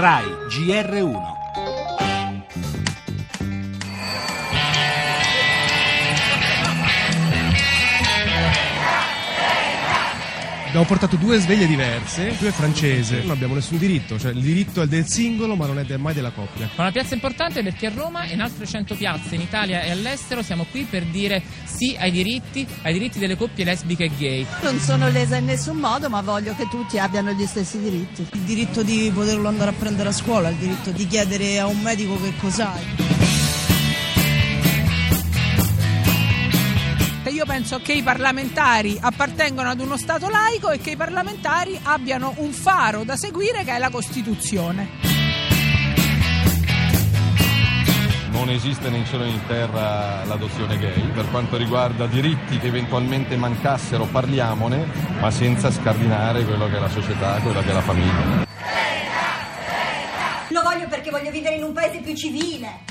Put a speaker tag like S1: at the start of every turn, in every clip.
S1: RAI GR1
S2: Abbiamo portato due sveglie diverse, due francese, non abbiamo nessun diritto, cioè il diritto è del singolo ma non è mai della coppia.
S3: Ma una piazza importante perché a Roma e in altre 100 piazze in Italia e all'estero siamo qui per dire sì ai diritti, ai diritti delle coppie lesbiche e gay.
S4: Non sono lesa in nessun modo ma voglio che tutti abbiano gli stessi diritti.
S5: Il diritto di poterlo andare a prendere a scuola, il diritto di chiedere a un medico che cos'hai.
S6: Io penso che i parlamentari appartengono ad uno Stato laico e che i parlamentari abbiano un faro da seguire che è la Costituzione.
S7: Non esiste né in cielo né in terra l'adozione gay. Per quanto riguarda diritti che eventualmente mancassero, parliamone, ma senza scardinare quello che è la società, quella che è la famiglia.
S8: Lo voglio perché voglio vivere in un paese più civile.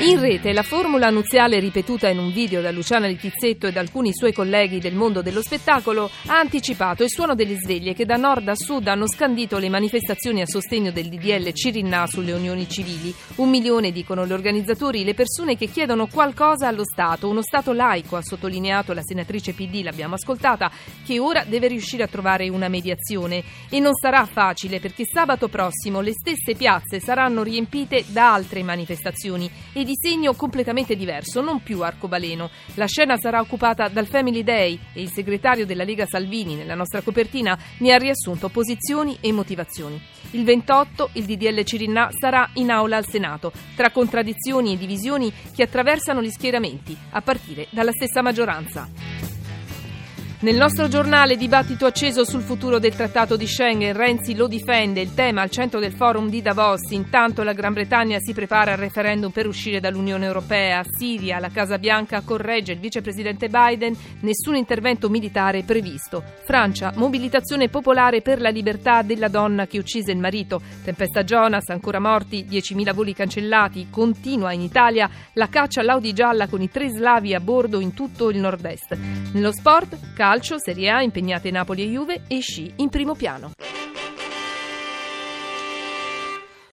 S9: In rete la formula nuziale ripetuta in un video da Luciana Litizzetto e da alcuni suoi colleghi del mondo dello spettacolo ha anticipato il suono delle sveglie che da nord a sud hanno scandito le manifestazioni a sostegno del DDL Cirinna sulle unioni civili. Un milione, dicono gli organizzatori, le persone che chiedono qualcosa allo Stato, uno Stato laico, ha sottolineato la senatrice PD, l'abbiamo ascoltata, che ora deve riuscire a trovare una mediazione. E non sarà facile perché sabato prossimo le stesse piazze saranno riempite da altre manifestazioni e di segno completamente diverso, non più arcobaleno. La scena sarà occupata dal Family Day e il segretario della Lega Salvini, nella nostra copertina, ne ha riassunto posizioni e motivazioni. Il 28 il DDL Cirinna sarà in aula al Senato, tra contraddizioni e divisioni che attraversano gli schieramenti, a partire dalla stessa maggioranza. Nel nostro giornale dibattito acceso sul futuro del trattato di Schengen, Renzi lo difende, il tema al centro del forum di Davos, intanto la Gran Bretagna si prepara al referendum per uscire dall'Unione Europea, Siria, la Casa Bianca corregge il vicepresidente Biden, nessun intervento militare previsto, Francia, mobilitazione popolare per la libertà della donna che uccise il marito, tempesta Jonas, ancora morti, 10.000 voli cancellati, continua in Italia la caccia all'Audi gialla con i tre slavi a bordo in tutto il nord-est. Nello sport, calcio, Serie A, impegnate Napoli e Juve e sci in primo piano.